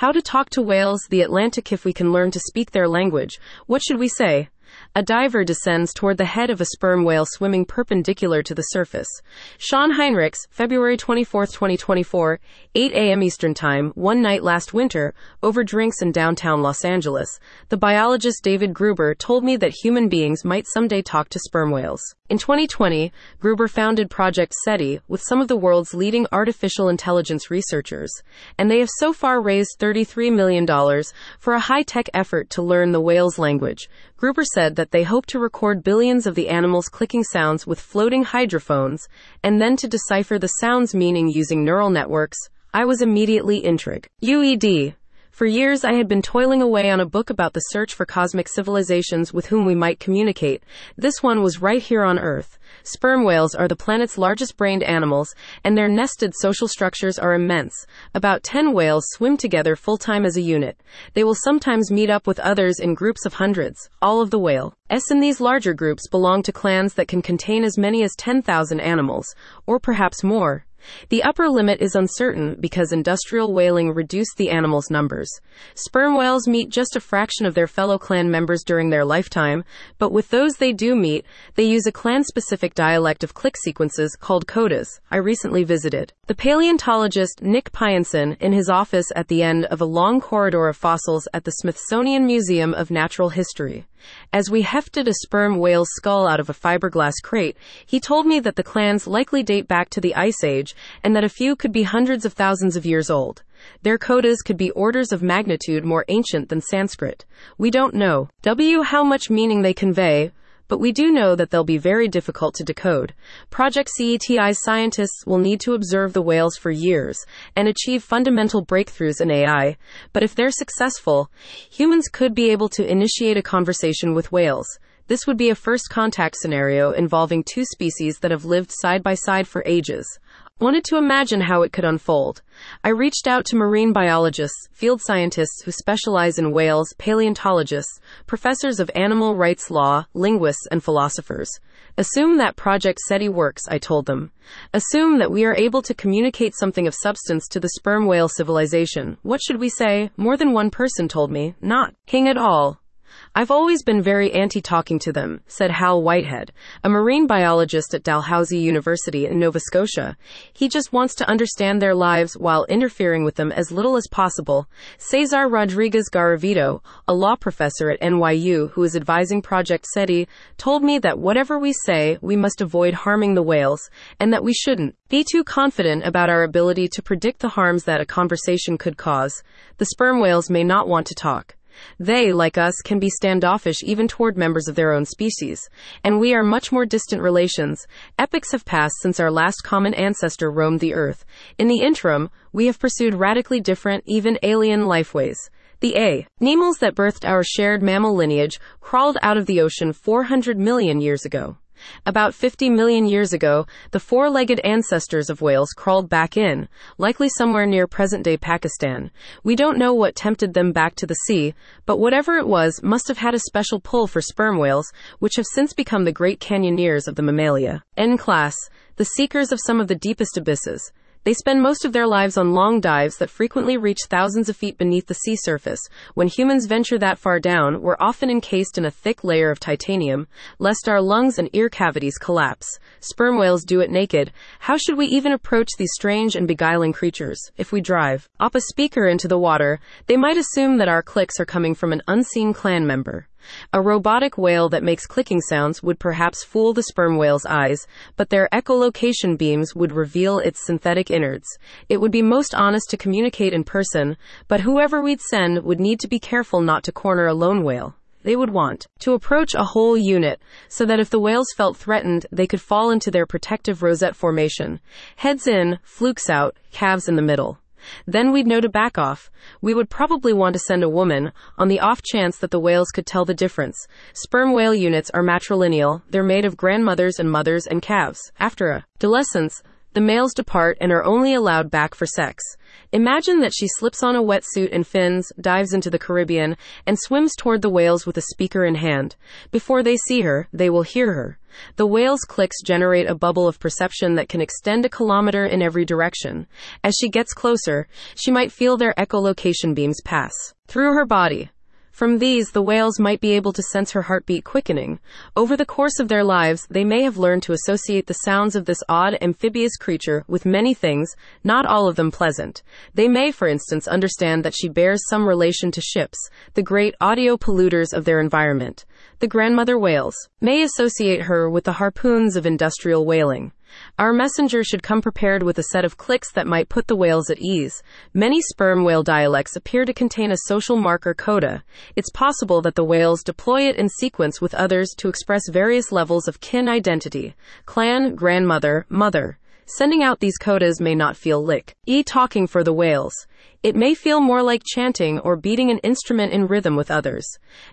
How to talk to whales, the Atlantic if we can learn to speak their language. What should we say? A diver descends toward the head of a sperm whale swimming perpendicular to the surface. Sean Heinrichs, February 24, 2024, 8 a.m. Eastern Time, one night last winter, over drinks in downtown Los Angeles. The biologist David Gruber told me that human beings might someday talk to sperm whales. In 2020, Gruber founded Project CETI with some of the world's leading artificial intelligence researchers, and they have so far raised $33 million for a high tech effort to learn the whale's language. Gruber said that they hope to record billions of the animal's clicking sounds with floating hydrophones and then to decipher the sound's meaning using neural networks. I was immediately intrigued. UED. For years, I had been toiling away on a book about the search for cosmic civilizations with whom we might communicate. This one was right here on Earth. Sperm whales are the planet's largest brained animals, and their nested social structures are immense. About 10 whales swim together full time as a unit. They will sometimes meet up with others in groups of hundreds, all of the whale. S in these larger groups belong to clans that can contain as many as 10,000 animals, or perhaps more. The upper limit is uncertain because industrial whaling reduced the animals' numbers. Sperm whales meet just a fraction of their fellow clan members during their lifetime, but with those they do meet, they use a clan specific dialect of click sequences called codas. I recently visited. The paleontologist Nick Pyenson in his office at the end of a long corridor of fossils at the Smithsonian Museum of Natural History. As we hefted a sperm whale's skull out of a fiberglass crate, he told me that the clans likely date back to the Ice Age and that a few could be hundreds of thousands of years old. Their codas could be orders of magnitude more ancient than Sanskrit. We don't know. W. How much meaning they convey, but we do know that they'll be very difficult to decode. Project CETI's scientists will need to observe the whales for years and achieve fundamental breakthroughs in AI, but if they're successful, humans could be able to initiate a conversation with whales. This would be a first contact scenario involving two species that have lived side by side for ages wanted to imagine how it could unfold. I reached out to marine biologists, field scientists who specialize in whales, paleontologists, professors of animal rights law, linguists, and philosophers. Assume that Project CETI works, I told them. Assume that we are able to communicate something of substance to the sperm whale civilization. What should we say? More than one person told me, not king at all. I've always been very anti talking to them, said Hal Whitehead, a marine biologist at Dalhousie University in Nova Scotia. He just wants to understand their lives while interfering with them as little as possible. Cesar Rodriguez Garavito, a law professor at NYU who is advising Project CETI, told me that whatever we say, we must avoid harming the whales, and that we shouldn't be too confident about our ability to predict the harms that a conversation could cause. The sperm whales may not want to talk. They, like us, can be standoffish even toward members of their own species, and we are much more distant relations. Epochs have passed since our last common ancestor roamed the earth. In the interim, we have pursued radically different, even alien lifeways. The A. Mammals that birthed our shared mammal lineage crawled out of the ocean 400 million years ago. About 50 million years ago, the four legged ancestors of whales crawled back in, likely somewhere near present day Pakistan. We don't know what tempted them back to the sea, but whatever it was must have had a special pull for sperm whales, which have since become the great canyoneers of the mammalia. N class, the seekers of some of the deepest abysses. They spend most of their lives on long dives that frequently reach thousands of feet beneath the sea surface. When humans venture that far down, we're often encased in a thick layer of titanium, lest our lungs and ear cavities collapse. Sperm whales do it naked. How should we even approach these strange and beguiling creatures? If we drive up a speaker into the water, they might assume that our clicks are coming from an unseen clan member. A robotic whale that makes clicking sounds would perhaps fool the sperm whale's eyes, but their echolocation beams would reveal its synthetic innards. It would be most honest to communicate in person, but whoever we'd send would need to be careful not to corner a lone whale. They would want to approach a whole unit so that if the whales felt threatened, they could fall into their protective rosette formation. Heads in, flukes out, calves in the middle. Then we'd know to back off. We would probably want to send a woman, on the off chance that the whales could tell the difference. Sperm whale units are matrilineal. They're made of grandmothers and mothers and calves. After adolescence, the males depart and are only allowed back for sex. Imagine that she slips on a wetsuit and fins, dives into the Caribbean, and swims toward the whales with a speaker in hand. Before they see her, they will hear her. The whale's clicks generate a bubble of perception that can extend a kilometer in every direction. As she gets closer, she might feel their echolocation beams pass through her body. From these, the whales might be able to sense her heartbeat quickening. Over the course of their lives, they may have learned to associate the sounds of this odd amphibious creature with many things, not all of them pleasant. They may, for instance, understand that she bears some relation to ships, the great audio polluters of their environment. The grandmother whales may associate her with the harpoons of industrial whaling. Our messenger should come prepared with a set of clicks that might put the whales at ease. Many sperm whale dialects appear to contain a social marker coda. It's possible that the whales deploy it in sequence with others to express various levels of kin identity clan, grandmother, mother. Sending out these codas may not feel lick. E talking for the whales. It may feel more like chanting or beating an instrument in rhythm with others.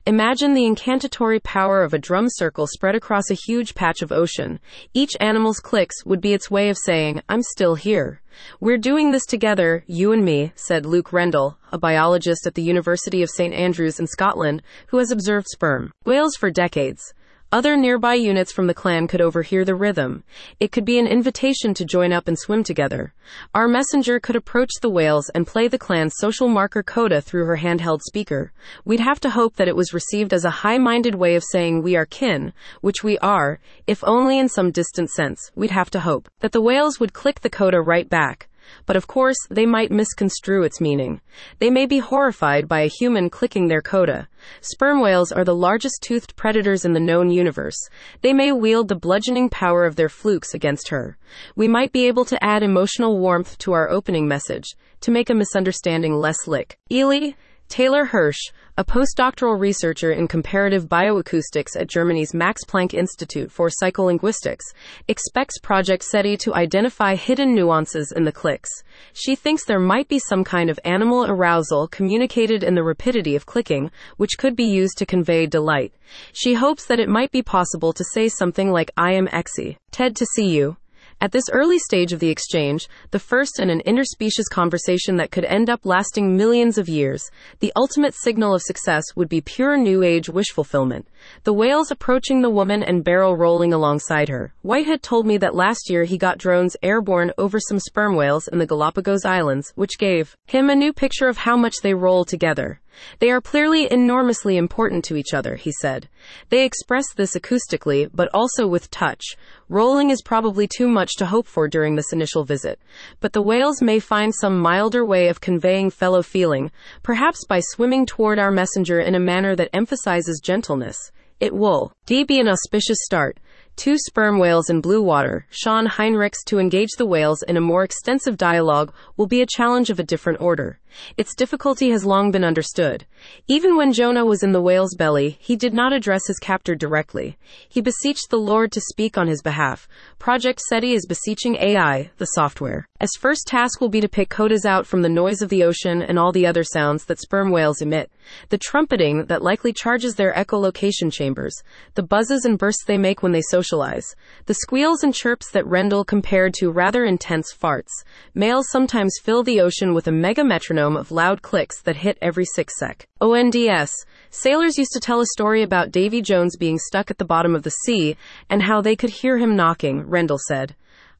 Imagine the incantatory power of a drum circle spread across a huge patch of ocean. Each animal's clicks would be its way of saying, I'm still here. We're doing this together, you and me, said Luke Rendell, a biologist at the University of St. Andrews in Scotland, who has observed sperm whales for decades. Other nearby units from the clan could overhear the rhythm. It could be an invitation to join up and swim together. Our messenger could approach the whales and play the clan's social marker coda through her handheld speaker. We'd have to hope that it was received as a high minded way of saying we are kin, which we are, if only in some distant sense. We'd have to hope that the whales would click the coda right back. But of course, they might misconstrue its meaning. They may be horrified by a human clicking their coda. Sperm whales are the largest toothed predators in the known universe. They may wield the bludgeoning power of their flukes against her. We might be able to add emotional warmth to our opening message to make a misunderstanding less lick. Ely, Taylor Hersh, a postdoctoral researcher in comparative bioacoustics at Germany's Max Planck Institute for Psycholinguistics, expects Project CETI to identify hidden nuances in the clicks. She thinks there might be some kind of animal arousal communicated in the rapidity of clicking, which could be used to convey delight. She hopes that it might be possible to say something like, I am Exy. Ted to see you. At this early stage of the exchange, the first in an interspecies conversation that could end up lasting millions of years, the ultimate signal of success would be pure New Age wish fulfillment. The whales approaching the woman and barrel rolling alongside her. Whitehead told me that last year he got drones airborne over some sperm whales in the Galapagos Islands, which gave him a new picture of how much they roll together. They are clearly enormously important to each other, he said. They express this acoustically, but also with touch. Rolling is probably too much to hope for during this initial visit, but the whales may find some milder way of conveying fellow feeling, perhaps by swimming toward our messenger in a manner that emphasizes gentleness. It will D be an auspicious start two sperm whales in blue water, Sean Heinrichs to engage the whales in a more extensive dialogue will be a challenge of a different order. Its difficulty has long been understood. Even when Jonah was in the whale's belly, he did not address his captor directly. He beseeched the Lord to speak on his behalf. Project CETI is beseeching AI, the software. As first task will be to pick codas out from the noise of the ocean and all the other sounds that sperm whales emit. The trumpeting that likely charges their echolocation chambers. The buzzes and bursts they make when they socialize. The squeals and chirps that Rendell compared to rather intense farts. Males sometimes fill the ocean with a mega metronome of loud clicks that hit every six sec. ONDS. Sailors used to tell a story about Davy Jones being stuck at the bottom of the sea and how they could hear him knocking, Rendell said.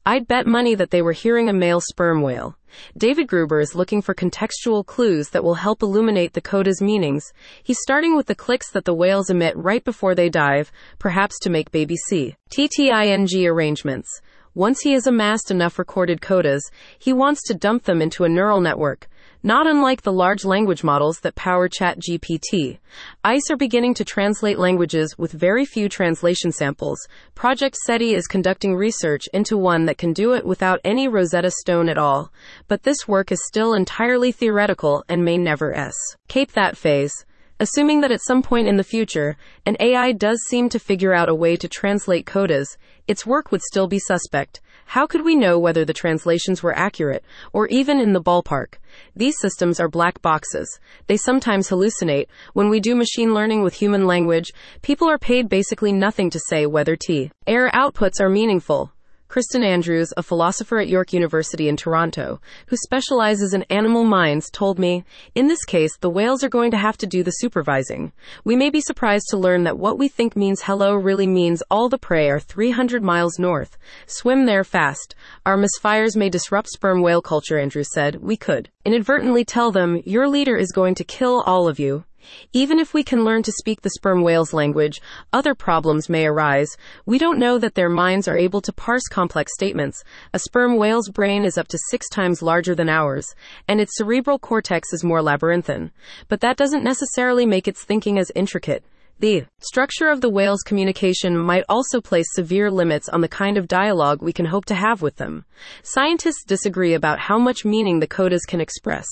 I'd bet money that they were hearing a male sperm whale. David Gruber is looking for contextual clues that will help illuminate the coda's meanings. He's starting with the clicks that the whales emit right before they dive, perhaps to make baby C. TTING arrangements. Once he has amassed enough recorded codas, he wants to dump them into a neural network not unlike the large language models that power ChatGPT. ICE are beginning to translate languages with very few translation samples. Project CETI is conducting research into one that can do it without any Rosetta Stone at all, but this work is still entirely theoretical and may never s. Cape that phase. Assuming that at some point in the future, an AI does seem to figure out a way to translate codas, its work would still be suspect. How could we know whether the translations were accurate, or even in the ballpark? These systems are black boxes. They sometimes hallucinate. When we do machine learning with human language, people are paid basically nothing to say whether T. Error outputs are meaningful. Kristin Andrews, a philosopher at York University in Toronto, who specializes in animal minds, told me, in this case, the whales are going to have to do the supervising. We may be surprised to learn that what we think means hello really means all the prey are 300 miles north. Swim there fast. Our misfires may disrupt sperm whale culture, Andrews said. We could inadvertently tell them, your leader is going to kill all of you. Even if we can learn to speak the sperm whale's language, other problems may arise. We don't know that their minds are able to parse complex statements. A sperm whale's brain is up to six times larger than ours, and its cerebral cortex is more labyrinthine. But that doesn't necessarily make its thinking as intricate. The structure of the whale's communication might also place severe limits on the kind of dialogue we can hope to have with them. Scientists disagree about how much meaning the codas can express.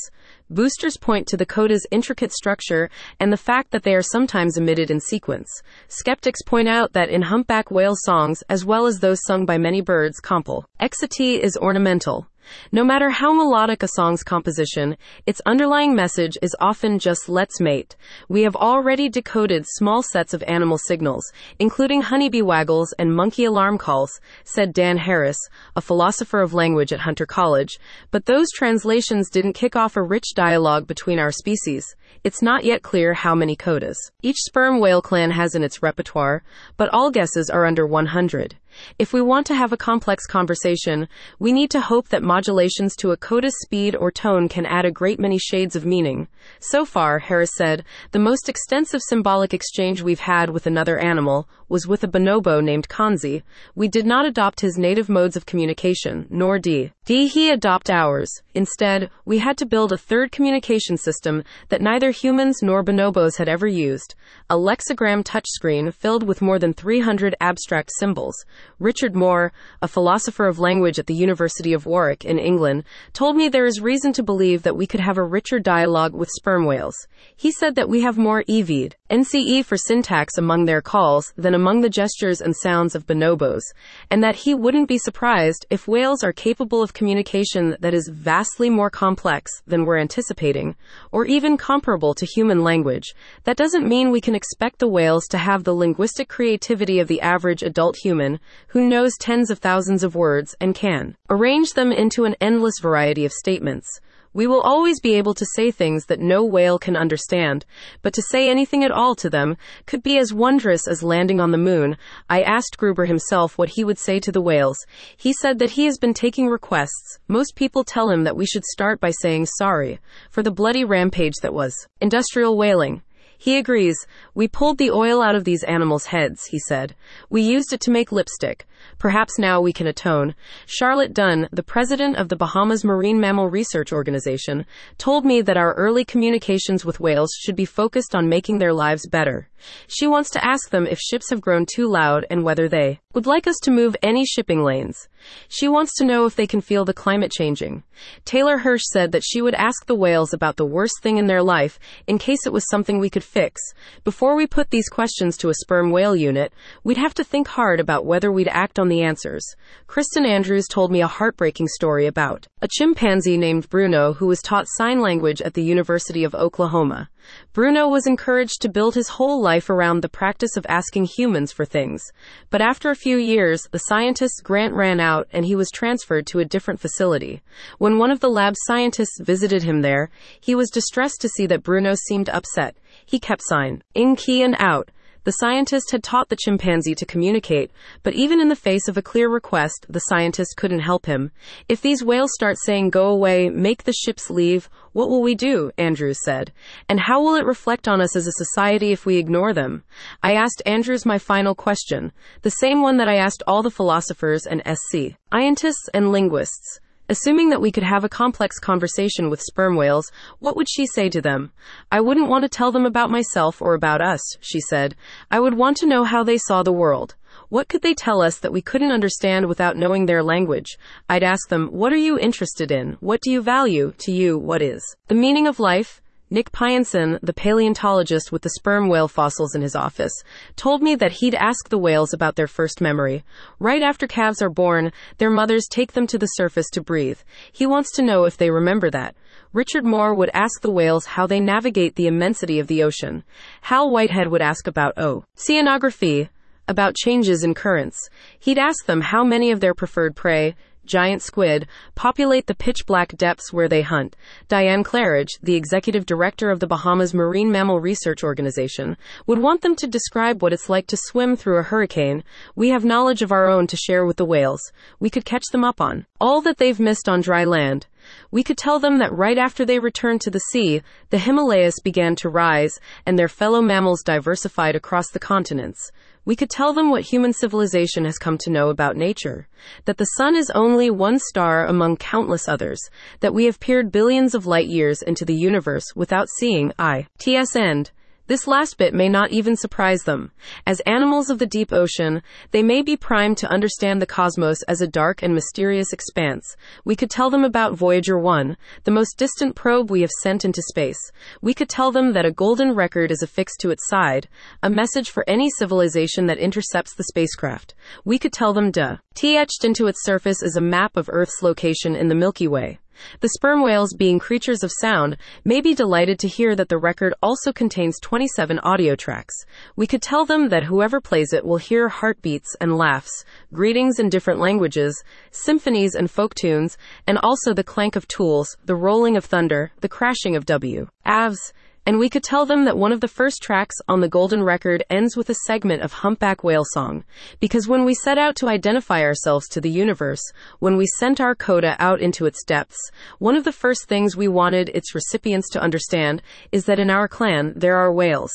Boosters point to the coda's intricate structure and the fact that they are sometimes emitted in sequence. Skeptics point out that in humpback whale songs, as well as those sung by many birds, compal, exati is ornamental. No matter how melodic a song's composition, its underlying message is often just let's mate. We have already decoded small sets of animal signals, including honeybee waggles and monkey alarm calls, said Dan Harris, a philosopher of language at Hunter College, but those translations didn't kick off a rich dialogue between our species. It's not yet clear how many codas each sperm whale clan has in its repertoire, but all guesses are under 100. If we want to have a complex conversation, we need to hope that modulations to a coda's speed or tone can add a great many shades of meaning. So far, Harris said, the most extensive symbolic exchange we've had with another animal was with a bonobo named Kanzi. We did not adopt his native modes of communication, nor did he adopt ours. Instead, we had to build a third communication system that neither humans nor bonobos had ever used, a lexigram touchscreen filled with more than 300 abstract symbols. Richard Moore, a philosopher of language at the University of Warwick in England, told me there is reason to believe that we could have a richer dialogue with sperm whales. He said that we have more EVD, NCE for syntax among their calls than among the gestures and sounds of bonobos, and that he wouldn't be surprised if whales are capable of communication that is vastly more complex than we're anticipating, or even comparable to human language. That doesn't mean we can expect the whales to have the linguistic creativity of the average adult human, who knows tens of thousands of words and can arrange them into an endless variety of statements. We will always be able to say things that no whale can understand, but to say anything at all to them could be as wondrous as landing on the moon. I asked Gruber himself what he would say to the whales. He said that he has been taking requests. Most people tell him that we should start by saying sorry for the bloody rampage that was industrial whaling. He agrees. We pulled the oil out of these animals' heads, he said. We used it to make lipstick. Perhaps now we can atone. Charlotte Dunn, the president of the Bahamas Marine Mammal Research Organization, told me that our early communications with whales should be focused on making their lives better. She wants to ask them if ships have grown too loud and whether they would like us to move any shipping lanes. She wants to know if they can feel the climate changing. Taylor Hersh said that she would ask the whales about the worst thing in their life in case it was something we could fix. Before we put these questions to a sperm whale unit, we'd have to think hard about whether we'd act on the answers. Kristin Andrews told me a heartbreaking story about a chimpanzee named Bruno who was taught sign language at the University of Oklahoma. Bruno was encouraged to build his whole life around the practice of asking humans for things. But after a few years, the scientist's grant ran out and he was transferred to a different facility. When one of the lab's scientists visited him there, he was distressed to see that Bruno seemed upset. He kept sign in key and out the scientist had taught the chimpanzee to communicate, but even in the face of a clear request, the scientist couldn't help him. If these whales start saying, go away, make the ships leave, what will we do? Andrews said. And how will it reflect on us as a society if we ignore them? I asked Andrews my final question, the same one that I asked all the philosophers and SC, scientists and linguists. Assuming that we could have a complex conversation with sperm whales, what would she say to them? I wouldn't want to tell them about myself or about us, she said. I would want to know how they saw the world. What could they tell us that we couldn't understand without knowing their language? I'd ask them, What are you interested in? What do you value? To you, what is the meaning of life? Nick Pyenson, the paleontologist with the sperm whale fossils in his office, told me that he'd ask the whales about their first memory. Right after calves are born, their mothers take them to the surface to breathe. He wants to know if they remember that. Richard Moore would ask the whales how they navigate the immensity of the ocean. Hal Whitehead would ask about oh, oceanography, about changes in currents. He'd ask them how many of their preferred prey, giant squid, populate the pitch black depths where they hunt. Diane Claridge, the executive director of the Bahamas Marine Mammal Research Organization, would want them to describe what it's like to swim through a hurricane. We have knowledge of our own to share with the whales. We could catch them up on all that they've missed on dry land. We could tell them that right after they returned to the sea, the Himalayas began to rise and their fellow mammals diversified across the continents. We could tell them what human civilization has come to know about nature. That the sun is only one star among countless others. That we have peered billions of light years into the universe without seeing I. End. This last bit may not even surprise them. As animals of the deep ocean, they may be primed to understand the cosmos as a dark and mysterious expanse. We could tell them about Voyager 1, the most distant probe we have sent into space. We could tell them that a golden record is affixed to its side, a message for any civilization that intercepts the spacecraft. We could tell them duh. T etched into its surface is a map of Earth's location in the Milky Way. The sperm whales, being creatures of sound, may be delighted to hear that the record also contains 27 audio tracks. We could tell them that whoever plays it will hear heartbeats and laughs, greetings in different languages, symphonies and folk tunes, and also the clank of tools, the rolling of thunder, the crashing of W. Avs, and we could tell them that one of the first tracks on the Golden Record ends with a segment of humpback whale song. Because when we set out to identify ourselves to the universe, when we sent our coda out into its depths, one of the first things we wanted its recipients to understand is that in our clan there are whales.